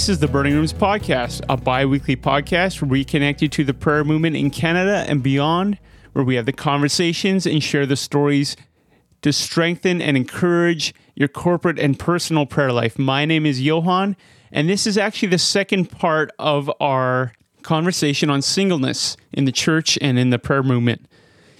This is the Burning Rooms Podcast, a bi weekly podcast where we connect you to the prayer movement in Canada and beyond, where we have the conversations and share the stories to strengthen and encourage your corporate and personal prayer life. My name is Johan, and this is actually the second part of our conversation on singleness in the church and in the prayer movement.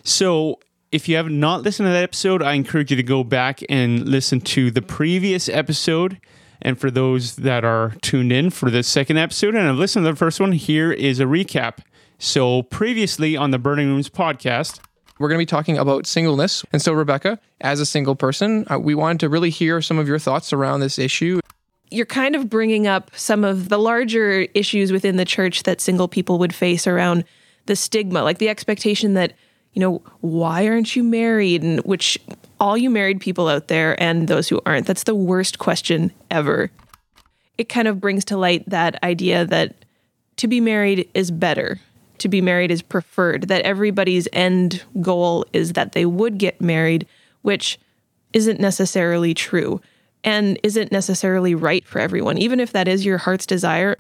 So, if you have not listened to that episode, I encourage you to go back and listen to the previous episode. And for those that are tuned in for the second episode and have listened to the first one, here is a recap. So, previously on the Burning Rooms podcast, we're going to be talking about singleness. And so, Rebecca, as a single person, uh, we wanted to really hear some of your thoughts around this issue. You're kind of bringing up some of the larger issues within the church that single people would face around the stigma, like the expectation that you know, why aren't you married? And which all you married people out there and those who aren't, that's the worst question ever. It kind of brings to light that idea that to be married is better, to be married is preferred, that everybody's end goal is that they would get married, which isn't necessarily true and isn't necessarily right for everyone. Even if that is your heart's desire,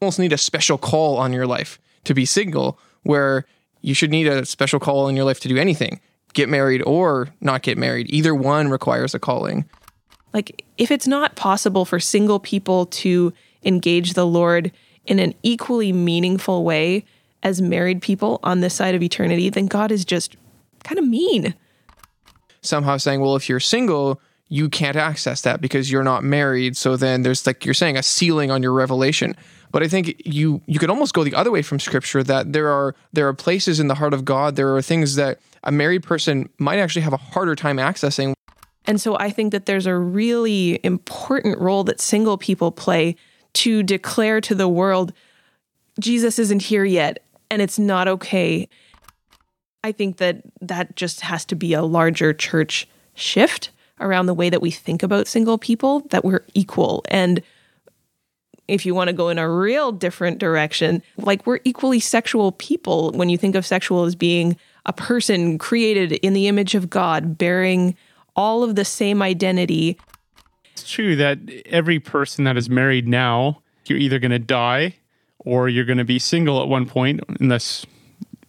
almost need a special call on your life to be single where you should need a special call in your life to do anything get married or not get married. Either one requires a calling. Like, if it's not possible for single people to engage the Lord in an equally meaningful way as married people on this side of eternity, then God is just kind of mean. Somehow saying, well, if you're single, you can't access that because you're not married. So then there's like you're saying a ceiling on your revelation. But I think you you could almost go the other way from scripture that there are there are places in the heart of God, there are things that a married person might actually have a harder time accessing. And so I think that there's a really important role that single people play to declare to the world Jesus isn't here yet and it's not okay. I think that that just has to be a larger church shift around the way that we think about single people that we're equal and if you want to go in a real different direction, like we're equally sexual people when you think of sexual as being a person created in the image of God, bearing all of the same identity. It's true that every person that is married now, you're either going to die or you're going to be single at one point, unless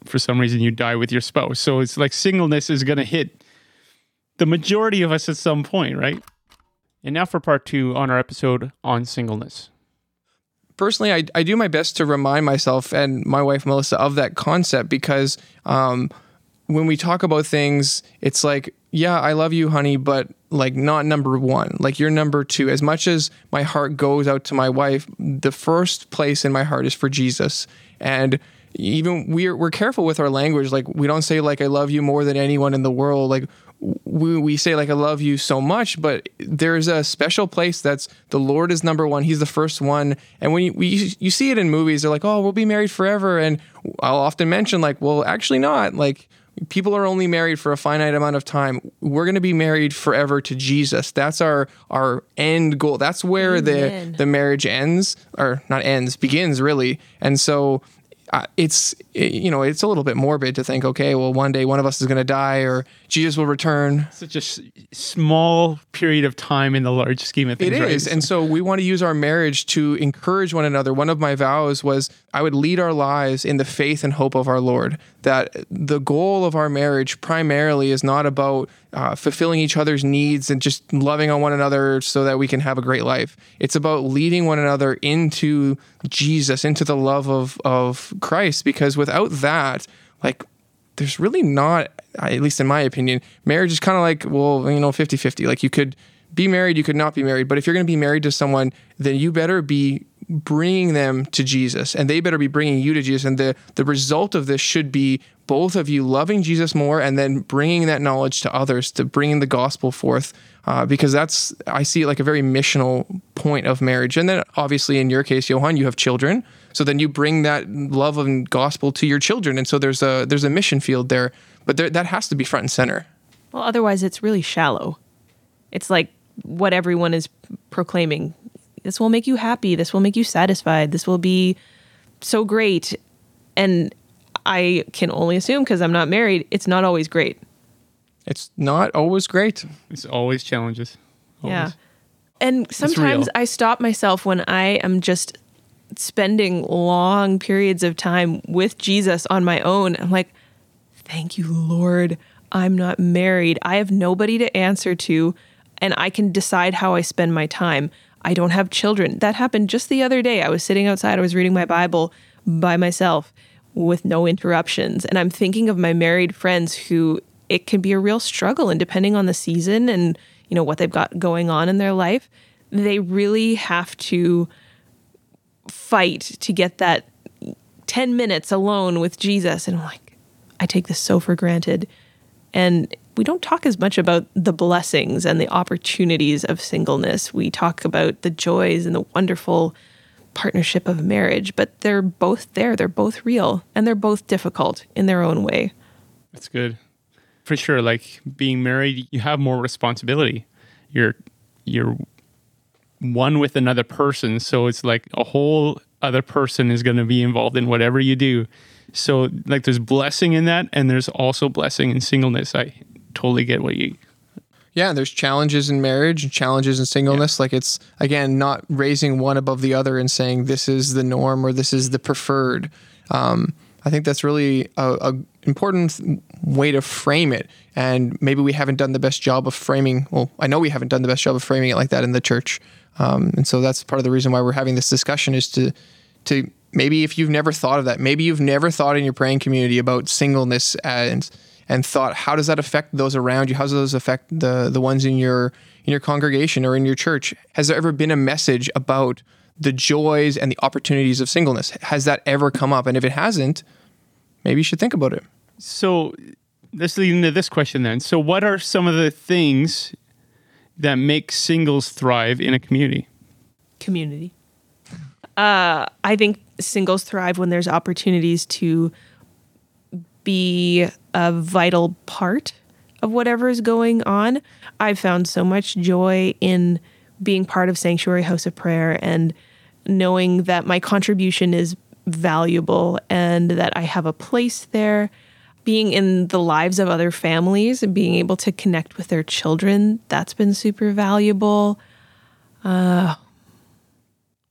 for some reason you die with your spouse. So it's like singleness is going to hit the majority of us at some point, right? And now for part two on our episode on singleness personally, I, I do my best to remind myself and my wife Melissa of that concept because um, when we talk about things, it's like, yeah, I love you, honey, but like not number one. Like you're number two. As much as my heart goes out to my wife, the first place in my heart is for Jesus. And even we're we're careful with our language. Like we don't say like I love you more than anyone in the world. Like we, we say like I love you so much, but there's a special place that's the Lord is number one. He's the first one. And when you we, you see it in movies, they're like, oh, we'll be married forever. And I'll often mention like, well, actually not. Like people are only married for a finite amount of time. We're going to be married forever to Jesus. That's our our end goal. That's where Amen. the the marriage ends or not ends, begins really. And so uh, it's you know it's a little bit morbid to think okay well one day one of us is going to die or jesus will return. Such a s- small period of time in the large scheme of things it is right? and so we want to use our marriage to encourage one another. One of my vows was i would lead our lives in the faith and hope of our lord that the goal of our marriage primarily is not about uh, fulfilling each other's needs and just loving on one another so that we can have a great life. It's about leading one another into Jesus, into the love of, of Christ, because without that, like, there's really not, at least in my opinion, marriage is kind of like, well, you know, 50 50. Like, you could be married, you could not be married. But if you're going to be married to someone, then you better be bringing them to Jesus and they better be bringing you to Jesus. And the, the result of this should be both of you loving Jesus more and then bringing that knowledge to others, to bringing the gospel forth. Uh, because that's, I see it like a very missional point of marriage. And then obviously in your case, Johan, you have children. So then you bring that love and gospel to your children. And so there's a, there's a mission field there, but there, that has to be front and center. Well, otherwise it's really shallow. It's like what everyone is proclaiming. This will make you happy. This will make you satisfied. This will be so great. And I can only assume because I'm not married, it's not always great. It's not always great. It's always challenges. Always. Yeah. and sometimes. I stop myself when I am just spending long periods of time with Jesus on my own. I'm like, thank you, Lord. I'm not married. I have nobody to answer to, and I can decide how I spend my time. I don't have children. That happened just the other day. I was sitting outside, I was reading my Bible by myself with no interruptions. And I'm thinking of my married friends who it can be a real struggle and depending on the season and you know what they've got going on in their life, they really have to fight to get that 10 minutes alone with Jesus. And I'm like, I take this so for granted. And we don't talk as much about the blessings and the opportunities of singleness. We talk about the joys and the wonderful partnership of marriage, but they're both there. They're both real and they're both difficult in their own way. That's good. For sure. Like being married, you have more responsibility. You're you're one with another person. So it's like a whole other person is going to be involved in whatever you do. So like there's blessing in that and there's also blessing in singleness. I totally get what you Yeah, there's challenges in marriage and challenges in singleness. Like it's again not raising one above the other and saying this is the norm or this is the preferred. Um, I think that's really a, a important way to frame it. And maybe we haven't done the best job of framing. Well, I know we haven't done the best job of framing it like that in the church. Um, and so that's part of the reason why we're having this discussion is to to maybe if you've never thought of that, maybe you've never thought in your praying community about singleness and and thought how does that affect those around you? How does those affect the the ones in your in your congregation or in your church? Has there ever been a message about the joys and the opportunities of singleness? Has that ever come up? And if it hasn't, maybe you should think about it. So let's lead into this question then. So what are some of the things that make singles thrive in a community? Community. Uh, I think singles thrive when there's opportunities to be a vital part of whatever is going on. I've found so much joy in being part of Sanctuary House of Prayer and knowing that my contribution is valuable and that I have a place there. Being in the lives of other families and being able to connect with their children, that's been super valuable. Uh,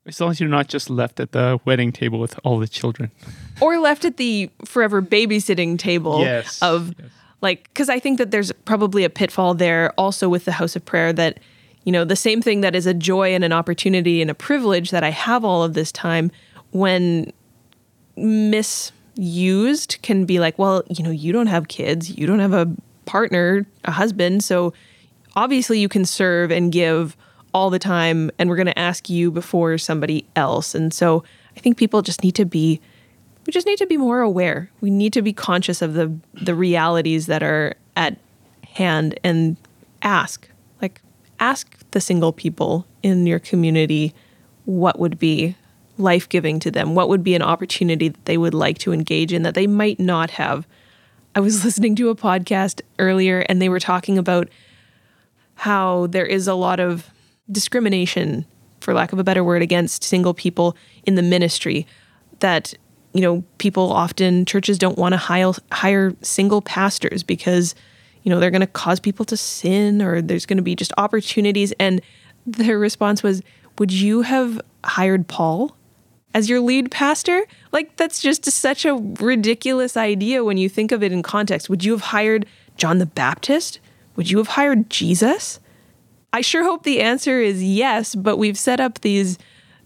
As long as you're not just left at the wedding table with all the children. or left at the forever babysitting table Yes, of yes. like because i think that there's probably a pitfall there also with the house of prayer that you know the same thing that is a joy and an opportunity and a privilege that i have all of this time when misused can be like well you know you don't have kids you don't have a partner a husband so obviously you can serve and give all the time and we're going to ask you before somebody else. And so i think people just need to be we just need to be more aware. We need to be conscious of the the realities that are at hand and ask like ask the single people in your community what would be life-giving to them what would be an opportunity that they would like to engage in that they might not have. I was listening to a podcast earlier and they were talking about how there is a lot of discrimination, for lack of a better word, against single people in the ministry. That, you know, people often, churches don't want to hire, hire single pastors because, you know, they're going to cause people to sin or there's going to be just opportunities. And their response was, Would you have hired Paul? as your lead pastor? Like, that's just such a ridiculous idea when you think of it in context. Would you have hired John the Baptist? Would you have hired Jesus? I sure hope the answer is yes, but we've set up these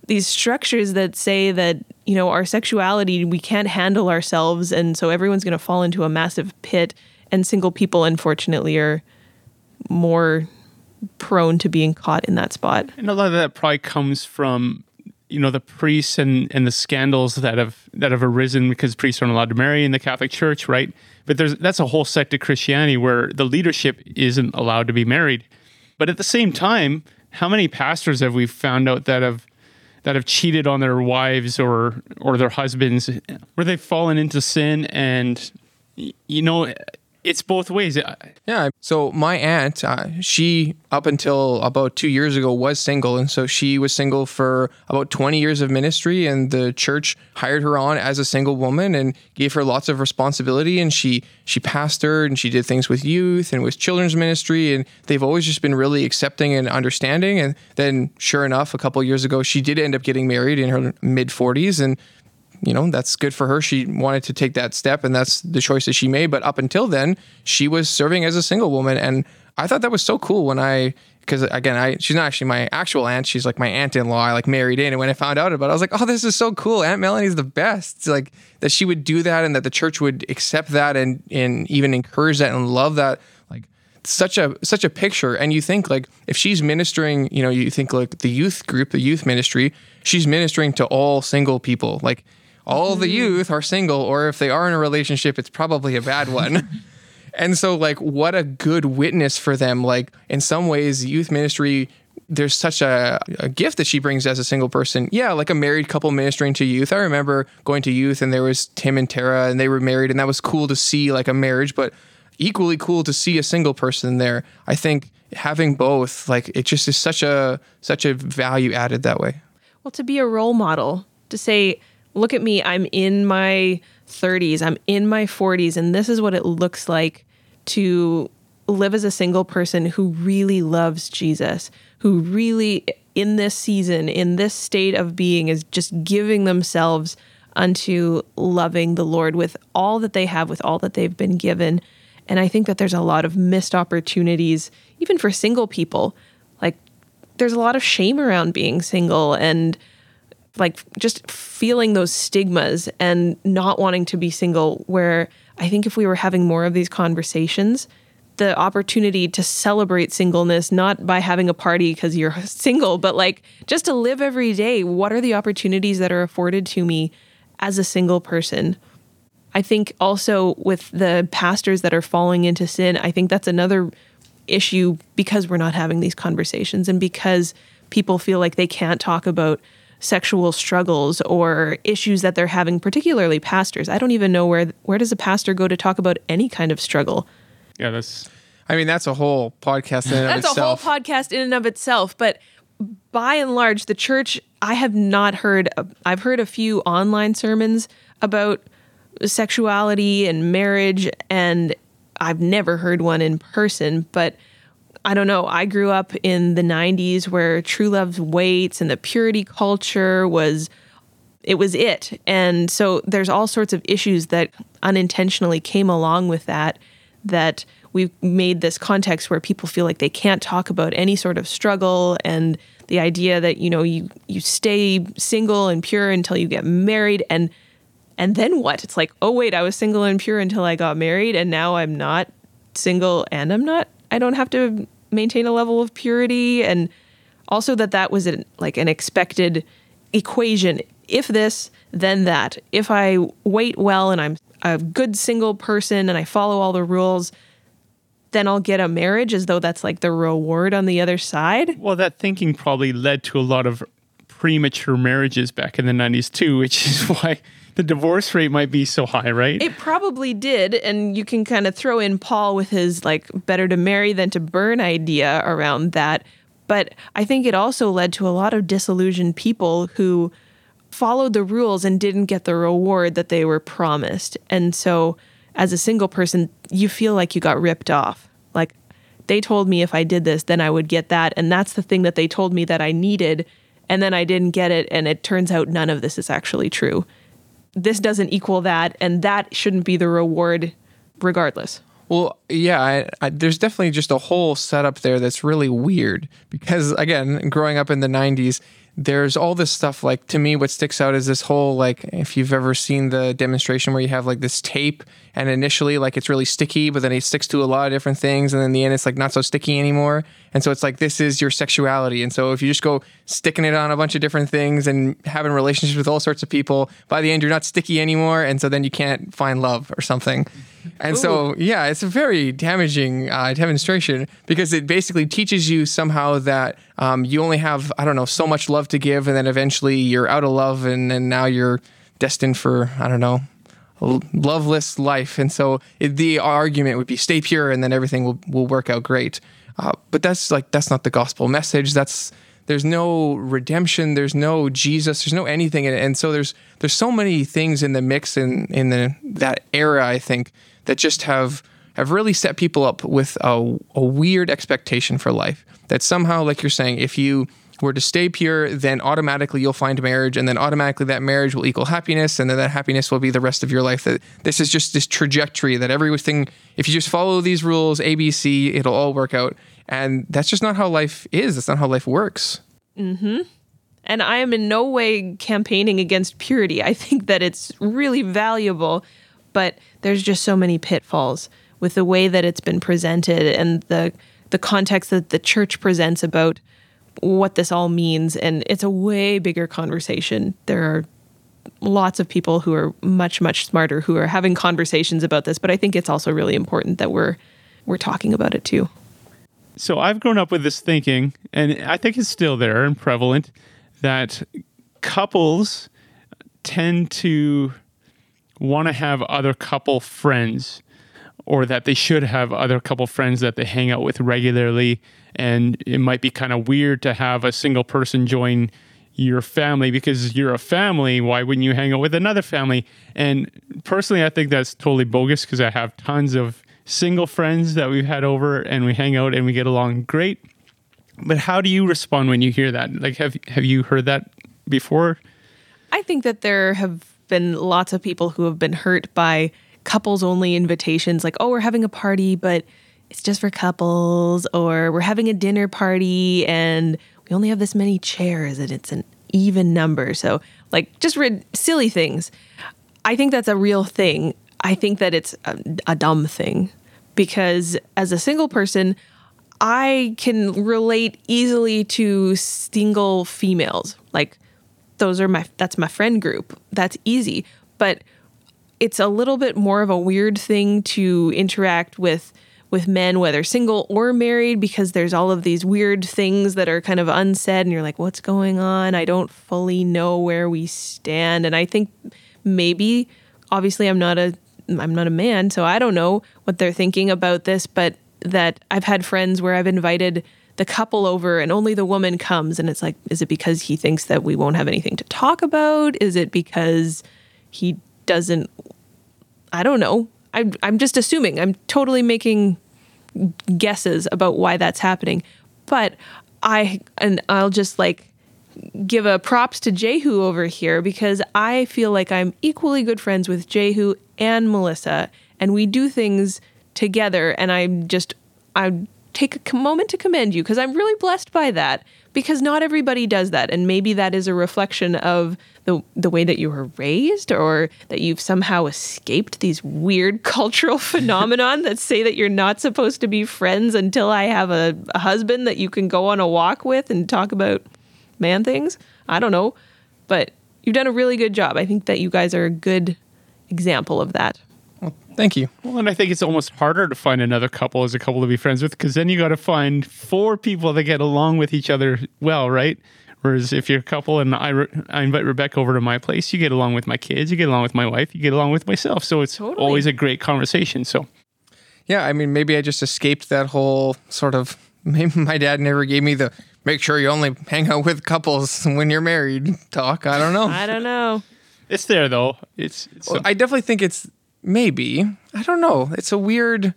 these structures that say that, you know, our sexuality we can't handle ourselves and so everyone's going to fall into a massive pit and single people unfortunately are more prone to being caught in that spot. And a lot of that probably comes from you know the priests and and the scandals that have that have arisen because priests aren't allowed to marry in the Catholic Church, right? But there's that's a whole sect of Christianity where the leadership isn't allowed to be married. But at the same time, how many pastors have we found out that have that have cheated on their wives or or their husbands, where they've fallen into sin and you know it's both ways. Yeah. So my aunt, uh, she up until about two years ago was single, and so she was single for about twenty years of ministry, and the church hired her on as a single woman and gave her lots of responsibility, and she she pastored and she did things with youth and with children's ministry, and they've always just been really accepting and understanding. And then, sure enough, a couple years ago, she did end up getting married in her mid forties, and you know that's good for her. She wanted to take that step and that's the choice that she made. But up until then she was serving as a single woman and i thought that was so cool when i because again i she's not actually my actual aunt. She's like my aunt-in-law. I like married in and when i found out about it i was like oh this is so cool. Aunt melanie's the best. It's like that she would do that and that the church would accept that and and even encourage that and love that. Like such a such a picture. And you think like if she's ministering you know you think like the youth group the youth ministry she's ministering to all single people. Like all the mm. youth are single or if they are in a relationship it's probably a bad one. And so like what a good witness for them. Like in some ways youth ministry there's such a, a gift that she brings as a single person. Yeah like a married couple ministering to youth. I remember going to youth and there was tim and tara and they were married and that was cool to see like a marriage but equally cool to see a single person there. I think having both like it just is such a such a value added that way. Well, to be a role model, to say, look at me, I'm in my 30s, I'm in my 40s, and this is what it looks like to live as a single person who really loves Jesus, who really, in this season, in this state of being, is just giving themselves unto loving the Lord with all that they have, with all that they've been given. And I think that there's a lot of missed opportunities, even for single people. Like, there's a lot of shame around being single and like just feeling those stigmas and not wanting to be single where i think if we were having more of these conversations the opportunity to celebrate singleness not by having a party because you're single but like just to live every day what are the opportunities that are afforded to me as a single person? I think also with the pastors that are falling into sin, I think that's another issue because we're not having these conversations and because people feel like they can't talk about sexual struggles or issues that they're having particularly pastors. I don't even know where where does a pastor go to talk about any kind of struggle. yeah, that's i mean that's a whole podcast in and of That's itself a whole podcast in and of itself, but by and large the church I have not heard I've heard a few online sermons about sexuality and marriage and I've never heard one in person, but I don't know. I grew up in the 90s where true love waits and the purity culture was it was it. And so there's all sorts of issues that unintentionally came along with that that we've made this context where people feel like they can't talk about any sort of struggle and the idea that you know you you stay single and pure until you get married and and then what? It's like, oh wait, I was single and pure until I got married and now I'm not single and I'm not I don't have to maintain a level of purity and also that that was an, like an expected equation. If this then that. If i wait well and i'm a good single person and i follow all the rules then i'll get a marriage as though that's like the reward on the other side. Well, that thinking probably led to a lot of premature marriages back in the 90s too, which is why the divorce rate might be so high, right? It probably did, and you can kind of throw in Paul with his like better to marry than to burn idea around that. But I think it also led to a lot of disillusioned people who followed the rules and didn't get the reward that they were promised. And so as a single person, you feel like you got ripped off. Like they told me if I did this, then I would get that. And that's the thing that they told me that I needed. And then I didn't get it. And it turns out none of this is actually true this doesn't equal that, and that shouldn't be the reward regardless. Well, yeah, I, I, there's definitely just a whole setup there that's really weird because, again, growing up in the 90s, there's all this stuff. Like, to me, what sticks out is this whole, like, if you've ever seen the demonstration where you have like this tape and initially, like, it's really sticky, but then it sticks to a lot of different things. And then in the end, it's like not so sticky anymore. And so it's like, this is your sexuality. And so if you just go sticking it on a bunch of different things and having relationships with all sorts of people, by the end, you're not sticky anymore. And so then you can't find love or something. And so, yeah, it's a very damaging uh, demonstration because it basically teaches you somehow that um, you only have, I don't know, so much love to give. And then eventually you're out of love. And then now you're destined for, I don't know, loveless life. And so it, the argument would be stay pure and then everything will, will work out great. Uh, but that's like, that's not the gospel message. That's, there's no redemption. There's no Jesus. There's no anything. And, and so there's, there's so many things in the mix in, in the, that era, I think, that just have, have really set people up with a, a weird expectation for life that somehow, like you're saying, if you, were to stay pure, then automatically you'll find marriage, and then automatically that marriage will equal happiness, and then that happiness will be the rest of your life. That this is just this trajectory that everything, if you just follow these rules, A, B, C, it'll all work out. And that's just not how life is. That's not how life works. Mm-hmm. And I am in no way campaigning against purity. I think that it's really valuable, but there's just so many pitfalls with the way that it's been presented and the the context that the church presents about what this all means and it's a way bigger conversation. There are lots of people who are much much smarter who are having conversations about this, but I think it's also really important that we're we're talking about it too. So I've grown up with this thinking, and I think it's still there and prevalent, that couples tend to want to have other couple friends or that they should have other couple friends that they hang out with regularly. And it might be kind of weird to have a single person join your family because you're a family why wouldn't you hang out with another family? And personally i think that's totally bogus because i have tons of single friends that we've had over and we hang out and we get along great. But how do you respond when you hear that? Like have have you heard that before? I think that there have been lots of people who have been hurt by couples only invitations, like, oh, we're having a party, but it's just for couples, or we're having a dinner party and we only have this many chairs and it's an even number. So, like, just read silly things. I think that's a real thing. I think that it's a, a dumb thing because as a single person, I can relate easily to single females. Like, those are my that's my friend group. That's easy. But it's a little bit more of a weird thing to interact with with men whether single or married because there's all of these weird things that are kind of unsaid and you're like what's going on? I don't fully know where we stand and I think maybe obviously I'm not a I'm not a man, so I don't know what they're thinking about this, but that I've had friends where I've invited the couple over and only the woman comes and it's like is it because he thinks that we won't have anything to talk about? Is it because he doesn't i don't know. I'm, I'm just assuming. I'm totally making guesses about why that's happening. But i and i'll just like give a props to jehu over here because i feel like i'm equally good friends with jehu and melissa and we do things together and i'm just i take a moment to commend you because I'm really blessed by that because not everybody does that and maybe that is a reflection of the the way that you were raised or that you've somehow escaped these weird cultural phenomenon that say that you're not supposed to be friends until I have a, a husband that you can go on a walk with and talk about man things. I don't know, but you've done a really good job. I think that you guys are a good example of that. Thank you. Well, and I think it's almost harder to find another couple as a couple to be friends with because then you got to find four people that get along with each other well, right? Whereas if you're a couple and I, re- I invite Rebecca over to my place, you get along with my kids, you get along with my wife, you get along with myself. So it's Totally. always a great conversation. So Yeah, I mean, maybe I just escaped that whole sort of. Maybe my dad never gave me the make sure you only hang out with couples when you're married talk. I don't know. I don't know. it's there though. It's, it's I definitely think it's maybe. I don't know. It's a weird.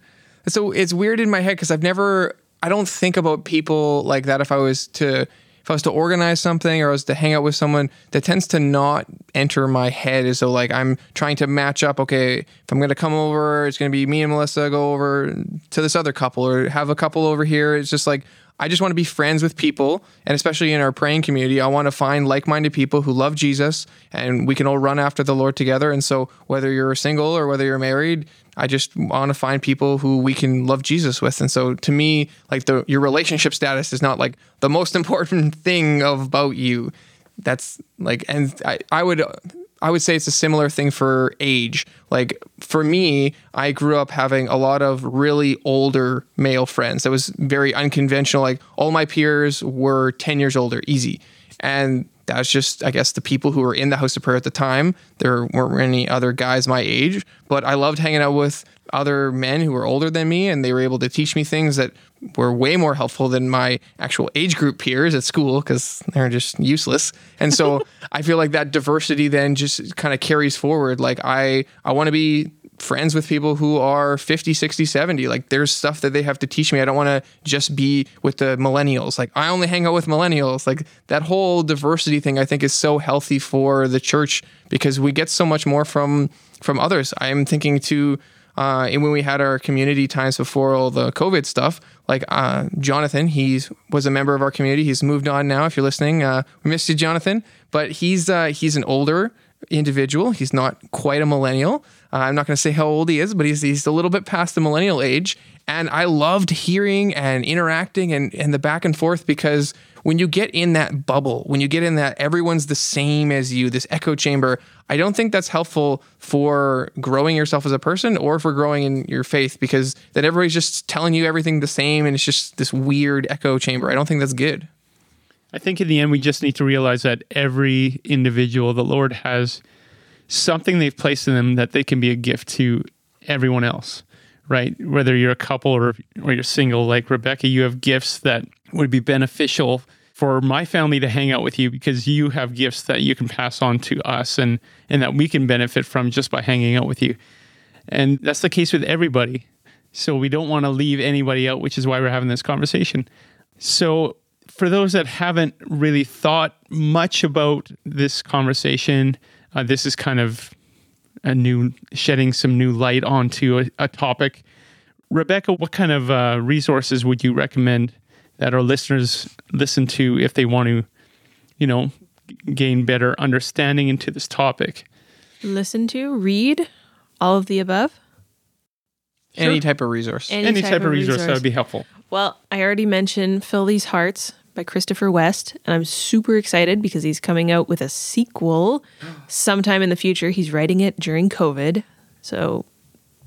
A, it's weird in my head because I've never. I don't think about people like that. If I was to if I was to organize something or I was to hang out with someone, that tends to not enter my head as though like I'm trying to match up. Okay, if I'm to come over, it's to be me and Melissa go over to this other couple or have a couple over here. It's just like I just want to be friends with people, and especially in our praying community, I want to find like-minded people who love Jesus, and we can all run after the Lord together. And so, whether you're single or whether you're married, I just want to find people who we can love Jesus with. And so, to me, like the your relationship status is not like the most important thing about you. That's like, and I, I would I would say it's a similar thing for age. Like for me, I grew up having a lot of really older male friends. That was very unconventional. Like all my peers were 10 years older, easy. And that's just, I guess, the people who were in the house of prayer at the time. There weren't any other guys my age, but I loved hanging out with other men who were older than me and they were able to teach me things that were way more helpful than my actual age group peers at school because they're just useless. And so I feel like that diversity then just kind of carries forward. Like I I want to be friends with people who are 50, 60, 70. Like there's stuff that they have to teach me. I don't want to just be with the millennials. Like I only hang out with millennials. Like that whole diversity thing I think is so healthy for the church because we get so much more from from others. I'm thinking to uh, and when we had our community times before all the COVID stuff, like uh, Jonathan, he was a member of our community. He's moved on now. If you're listening, uh, we missed you, Jonathan. But he's uh, he's an older individual. He's not quite a millennial. Uh, I'm not going to say how old he is, but he's he's a little bit past the millennial age. And I loved hearing and interacting and and the back and forth because when you get in that bubble, when you get in that everyone's the same as you, this echo chamber, I don't think that's helpful for growing yourself as a person or for growing in your faith because that everybody's just telling you everything the same and it's just this weird echo chamber. I don't think that's good. I think in the end, we just need to realize that every individual, the Lord has something they've placed in them that they can be a gift to everyone else, right? Whether you're a couple or, or you're single, like Rebecca, you have gifts that would be beneficial for my family to hang out with you because you have gifts that you can pass on to us and and that we can benefit from just by hanging out with you. And that's the case with everybody. So we don't want to leave anybody out, which is why we're having this conversation. So for those that haven't really thought much about this conversation, uh, this is kind of a new shedding some new light onto a, a topic. Rebecca, what kind of uh, resources would you recommend that our listeners listen to if they want to, you know, gain better understanding into this topic? Listen to, read, all of the above. Any Sure. type of resource. Any, type, of resource, that would be helpful. Well, I already mentioned Fill These Hearts by Christopher West, and I'm super excited because he's coming out with a sequel sometime in the future. He's writing it during COVID. So,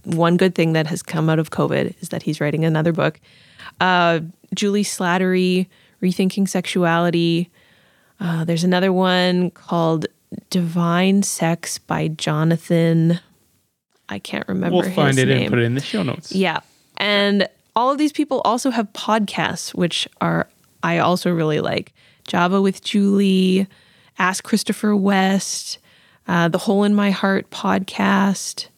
one good thing that has come out of COVID is that he's writing another book. Uh, Juli Slattery, Rethinking Sexuality. Uh, there's another one called Divine Sex by Jonathan. I can't remember We'll find it name. and put it in the show notes. Yeah. And all of these people also have podcasts, which are I also really like. Java with Juli, Ask Christopher West, uh, the Hole in My Heart podcast,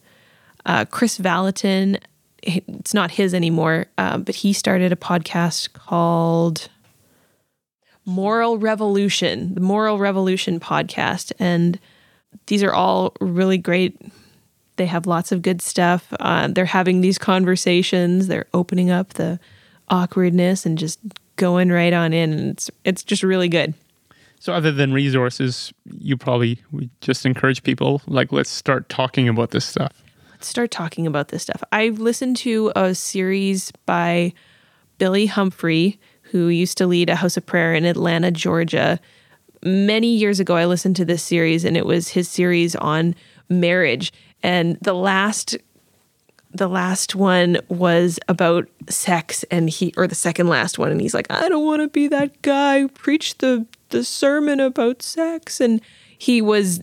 uh, Kris Vallotton. It's not his anymore, uh, but he started a podcast called Moral Revolution, the Moral Revolution podcast. And these are all really great they have lots of good stuff. Uh, they're having these conversations. They're opening up the awkwardness and just going right on in. It's it's just really good. So, other than resources, you probably we just encourage people like let's start talking about this stuff. Let's start talking about this stuff. I've listened to a series by Billy Humphrey, who used to lead a house of prayer in Atlanta, Georgia. Many years ago, I listened to this series, and it was his series on marriage. And the last the last one was about sex and he or the second last one and he's like i don't want to be that guy who preached the the sermon about sex. And he was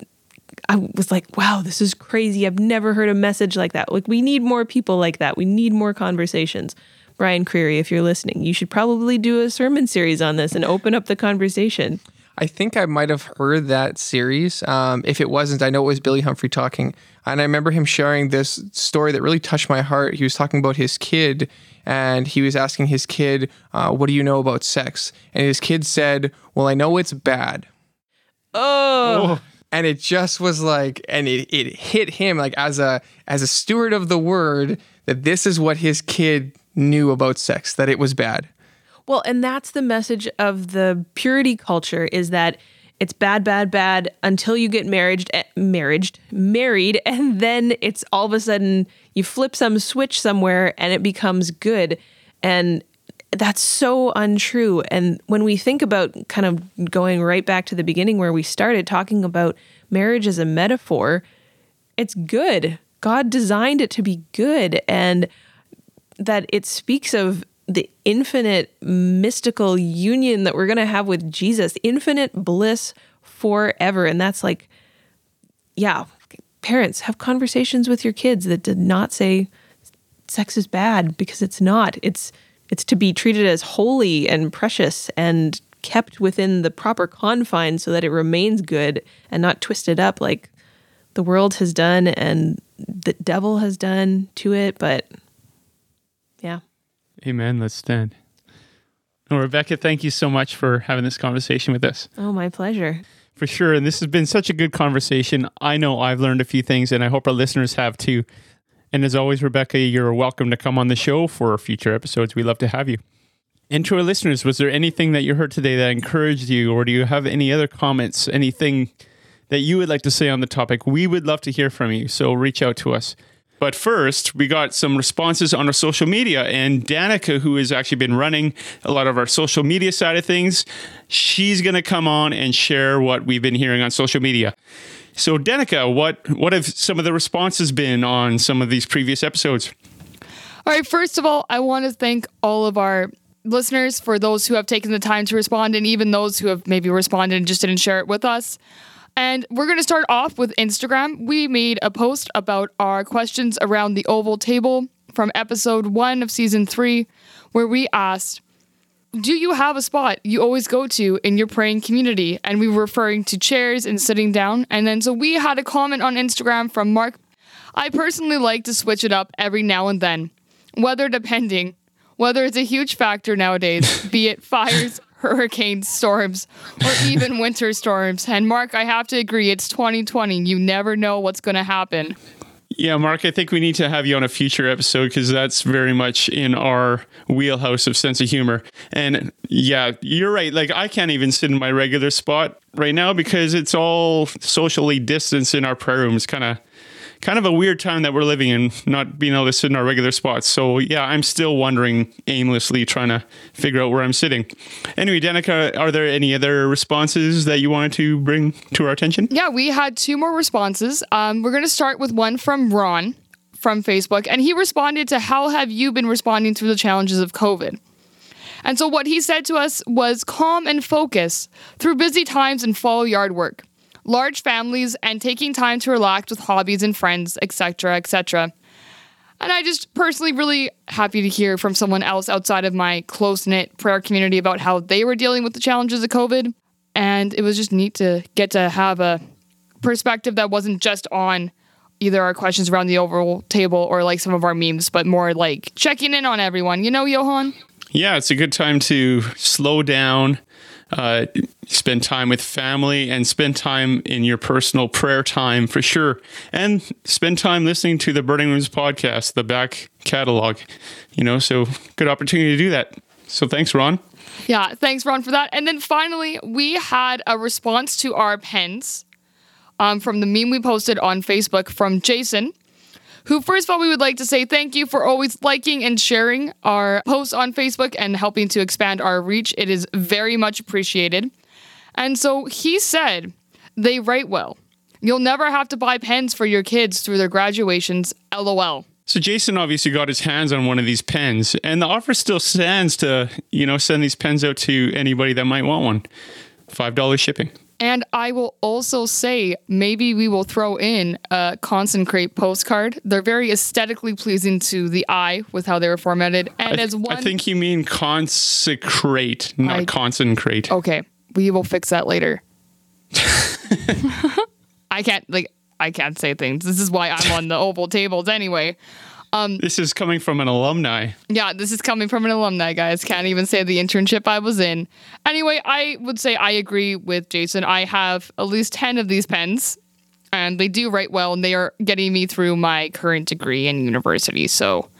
i was like wow this is crazy. I've never heard a message like that. Like we need more people like that. We need more conversations. Brian creary if you're listening you should probably do a sermon series on this and open up the conversation I think I might have heard that series. Um, if it wasn't, I know it was Billy Humphrey talking. And I remember him sharing this story that really touched my heart. He was talking about his kid, and he was asking his kid, uh, What do you know about sex? And his kid said, Well, I know it's bad. oh, And it just was like, and it, it hit him like as a as a steward of the word that this is what his kid knew about sex, that it was bad. Well, and that's the message of the purity culture is that it's bad, bad, bad until you get married, eh, married, married, and then it's all of a sudden you flip some switch somewhere and it becomes good. And that's so untrue. And when we think about kind of going right back to the beginning where we started talking about marriage as a metaphor, it's good. God designed it to be good. And that it speaks of the infinite mystical union that we're going to have with Jesus, infinite bliss forever. And that's like, yeah, parents have conversations with your kids that did not say sex is bad because it's not. It's it's to be treated as holy and precious and kept within the proper confines so that it remains good and not twisted up like the world has done and the devil has done to it. But yeah. Amen. Let's stand. Well, Rebecca, thank you so much for having this conversation with us. Oh, my pleasure. For sure. And this has been such a good conversation. I know I've learned a few things, and I hope our listeners have too. And as always, Rebecca, you're welcome to come on the show for future episodes. We love to have you. And to our listeners, was there anything that you heard today that encouraged you, or do you have any other comments, anything that you would like to say on the topic? We would love to hear from you. So reach out to us. But first, we got some responses on our social media, and Danica, who has actually been running a lot of our social media side of things, she's going to come on and share what we've been hearing on social media. So, Danica, what what have some of the responses been on some of these previous episodes? All right, first of all, I want to thank all of our listeners for those who have taken the time to respond, and even those who have maybe responded and just didn't share it with us. And we're going to start off with Instagram. We made a post about our questions around the oval table from episode one of season three, where we asked, Do you have a spot you always go to in your praying community? And we were referring to chairs and sitting down. And then so we had a comment on Instagram from Mark. I personally like to switch it up every now and then, weather depending. whether it's a huge factor nowadays, be it fires, hurricanes, storms, or even winter storms. And Mark, I have to agree, it's 2020. You never know what's going to happen. Yeah, Mark, I think we need to have you on a future episode because that's very much in our wheelhouse of sense of humor. And yeah, you're right. Like, I can't even sit in my regular spot right now because it's all socially distanced in our prayer room. It's kind of kind of a weird time that we're living in, not being able to sit in our regular spots. So yeah, I'm still wondering aimlessly, trying to figure out where I'm sitting. Anyway, Danica, are there any other responses that you wanted to bring to our attention? Yeah, we had two more responses. Um, we're going to start with one from Ron from Facebook, and he responded to how have you been responding to the challenges of COVID? And so what he said to us was calm and focus through busy times and fall yard work large families, and taking time to relax with hobbies and friends, etc., etc. And I just personally really happy to hear from someone else outside of my close knit prayer community about how they were dealing with the challenges of COVID. And it was just neat to get to have a perspective that wasn't just on either our questions around the oval table or like some of our memes, but more like checking in on everyone. You know, Johan? Yeah, it's a good time to slow down, uh, spend time with family and spend time in your personal prayer time for sure. And spend time listening to the Burning Rooms podcast, the back catalog, you know, so good opportunity to do that. So thanks, Ron. Yeah, thanks, Ron, for that. And then finally, we had a response to our pens um, from the meme we posted on Facebook from Jason who, first of all, we would like to say thank you for always liking and sharing our posts on Facebook and helping to expand our reach. It is very much appreciated. And so he said, they write well. You'll never have to buy pens for your kids through their graduations. LOL. So Jason obviously got his hands on one of these pens, and the offer still stands to, you know, send these pens out to anybody that might want one. Five dollars shipping. And I will also say maybe we will throw in a consecrate postcard. They're very aesthetically pleasing to the eye with how they were formatted. And I, as one, I think you mean consecrate, not I- concentrate. okay, we will fix that later. I can't like I can't say things. This is why I'm on the oval tables anyway. Um, this is coming from an alumni. Yeah, this is coming from an alumni, guys. Can't even say the internship I was in. Anyway, I would say I agree with Jason. I have at least 10 of these pens, and they do write well, and they are getting me through my current degree in university. So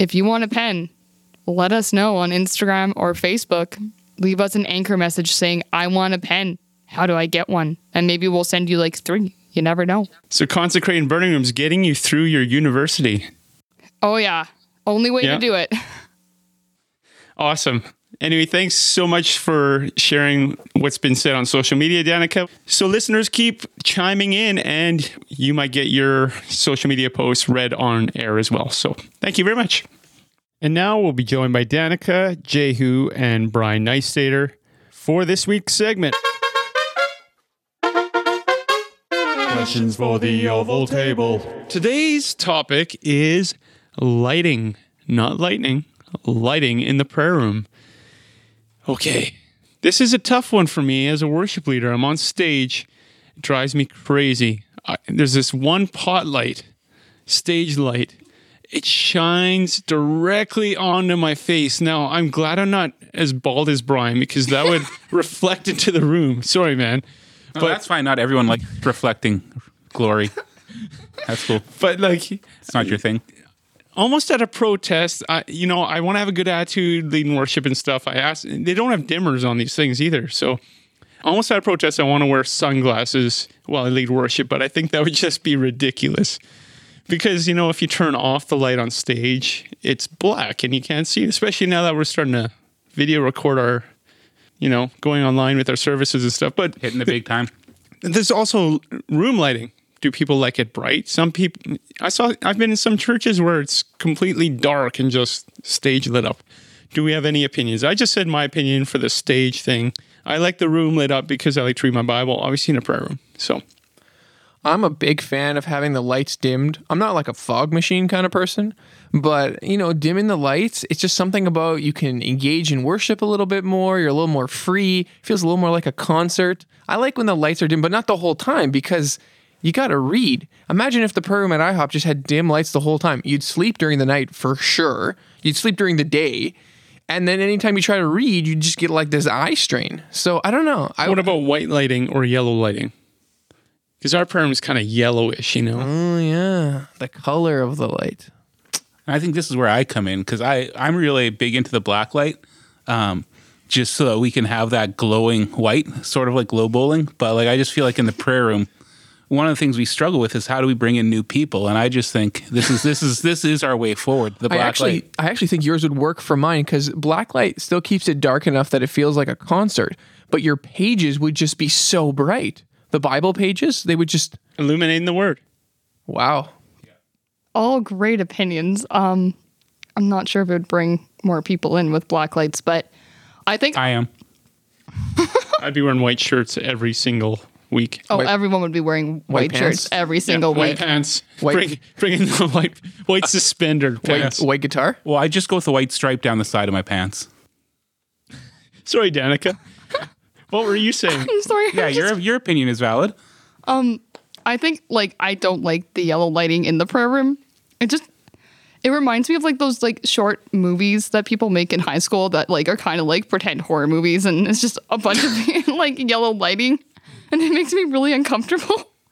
if you want a pen, let us know on Instagram or Facebook. Leave us an anchor message saying, I want a pen. How do I get one? And maybe we'll send you like three. You never know. So consecrating burning rooms getting you through your university. Oh, yeah. Only way Yeah. to do it. Awesome. Anyway, thanks so much for sharing what's been said on social media, Danica. So, listeners, keep chiming in and you might get your social media posts read on air as well. So, thank you very much. And now we'll be joined by Danica, Jehu, and Brian Neistater for this week's segment. Questions for the oval table. Today's topic is lighting, not lightning, lighting in the prayer room. Okay, this is a tough one for me as a worship leader. I'm on stage, it drives me crazy. I, there's this one pot light, stage light. It shines directly onto my face. Now, I'm glad I'm not as bald as Brian because that would reflect into the room. Sorry, man. but that's fine. Not everyone likes reflecting glory. That's cool. But like, It's not your thing. Almost at a protest, I, you know, I want to have a good attitude leading worship and stuff. I asked, they don't have dimmers on these things either. So, almost at a protest, I want to wear sunglasses while I lead worship, but I think that would just be ridiculous. Because, you know, if you turn off the light on stage, it's black and you can't see it, especially now that we're starting to video record our, you know, going online with our services and stuff. But Hitting the big time. there's also room lighting. Do people like it bright? Some people, I saw, I've been in some churches where it's completely dark and just stage lit up. Do we have any opinions? I just said my opinion for the stage thing. I like the room lit up because I like to read my Bible, obviously in a prayer room. So, I'm a big fan of having the lights dimmed. I'm not like a fog machine kind of person, but you know, dimming the lights, it's just something about you can engage in worship a little bit more. You're a little more free. feels a little more like a concert. I like when the lights are dim, but not the whole time because you got to read. Imagine if the prayer room at IHOP just had dim lights the whole time. You'd sleep during the night for sure. You'd sleep during the day. And then anytime you try to read, you just get like this eye strain. So I don't know. I, what about white lighting or yellow lighting? Because our prayer room is kind of yellowish, you know? oh yeah, the color of the light. I think this is where I come in because I I'm really big into the black light, um, just so that we can have that glowing white, sort of like glow bowling. But like I just feel like in the prayer room, one of the things we struggle with is how do we bring in new people? And I just think this is this is this is our way forward. The I actually, light. I actually think yours would work for mine because black light still keeps it dark enough that it feels like a concert, but your pages would just be so bright. The Bible pages, they would just Illuminating the word. wow. all great opinions. Um, I'm not sure if it would bring more people in with black lights, but I think I am. I'd be wearing white shirts every single week. oh, White- everyone would be wearing white, white shirts every single white week. pants. White- Bring, bring in the white, white suspender White, pants. white guitar. Well, I just go with the white stripe down the side of my pants. Sorry, Danica. what were you saying? I'm sorry. Yeah, I'm just- your your opinion is valid. Um, I think like I don't like the yellow lighting in the prayer room. It just it reminds me of like those like short movies that people make in high school that like are kind of like pretend horror movies and it's just a bunch of like yellow lighting and it makes me really uncomfortable.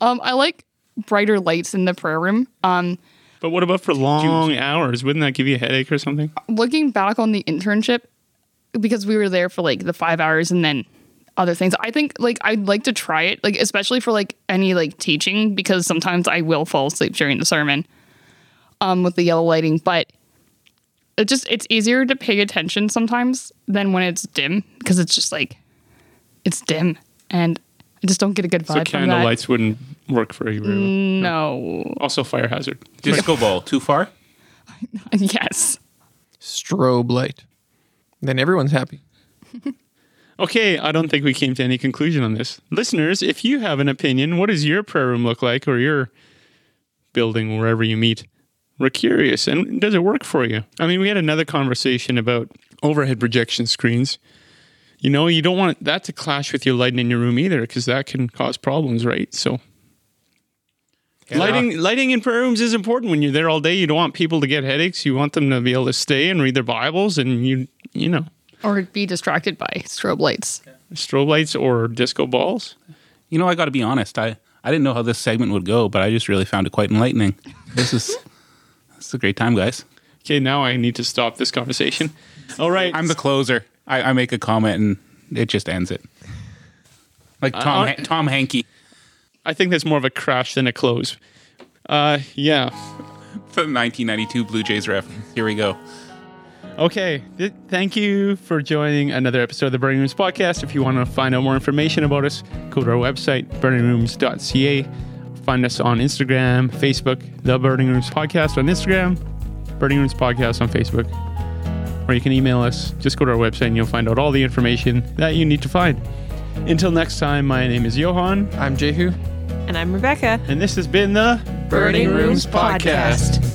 Um I like brighter lights in the prayer room. Um But what about for long hours? Wouldn't that give you a headache or something? looking back on the internship because we were there for like the 5 hours and then other things. I think like I'd like to try it, like especially for like any like teaching because sometimes I will fall asleep during the sermon um with the yellow lighting, but it just it's easier to pay attention sometimes than when it's dim because it's just like it's dim and I just don't get a good vibe from candle lights wouldn't work for you. Very well. Mm, no. Also, fire hazard. Disco ball, too far? yes. Strobe light. Then everyone's happy. Okay, I don't think we came to any conclusion on this. Listeners, if you have an opinion, what does your prayer room look like or your building, wherever you meet? We're curious. And does it work for you? I mean, we had another conversation about overhead projection screens. You know, you don't want that to clash with your lighting in your room either, because that can cause problems, right? So, lighting lighting in prayer rooms is important when you're there all day. You don't want people to get headaches. You want them to be able to stay and read their Bibles, and you you know, Or be distracted by strobe lights. strobe lights or disco balls. You know, I got to be honest. I, I didn't know how this segment would go, but I just really found it quite enlightening. This is this is a great time, guys. Okay, now I need to stop this conversation. All right. I'm the closer. I, I make a comment and it just ends it. Like Tom I- Ha- Tom Henke, I think that's more of a crash than a close. Uh, yeah. the 1992 Blue Jays reference. Here we go. Okay. Th- thank you for joining another episode of the Burning Rooms podcast. If you want to find out more information about us, go to our website, burningrooms.ca. Find us on Instagram, Facebook, The Burning Rooms Podcast on Instagram, Burning Rooms Podcast on Facebook or you can email us. Just go to our website and you'll find out all the information that you need to find. Until next time, my name is Johan. I'm Jehu. And I'm Rebecca. And this has been the Burning Rooms Podcast.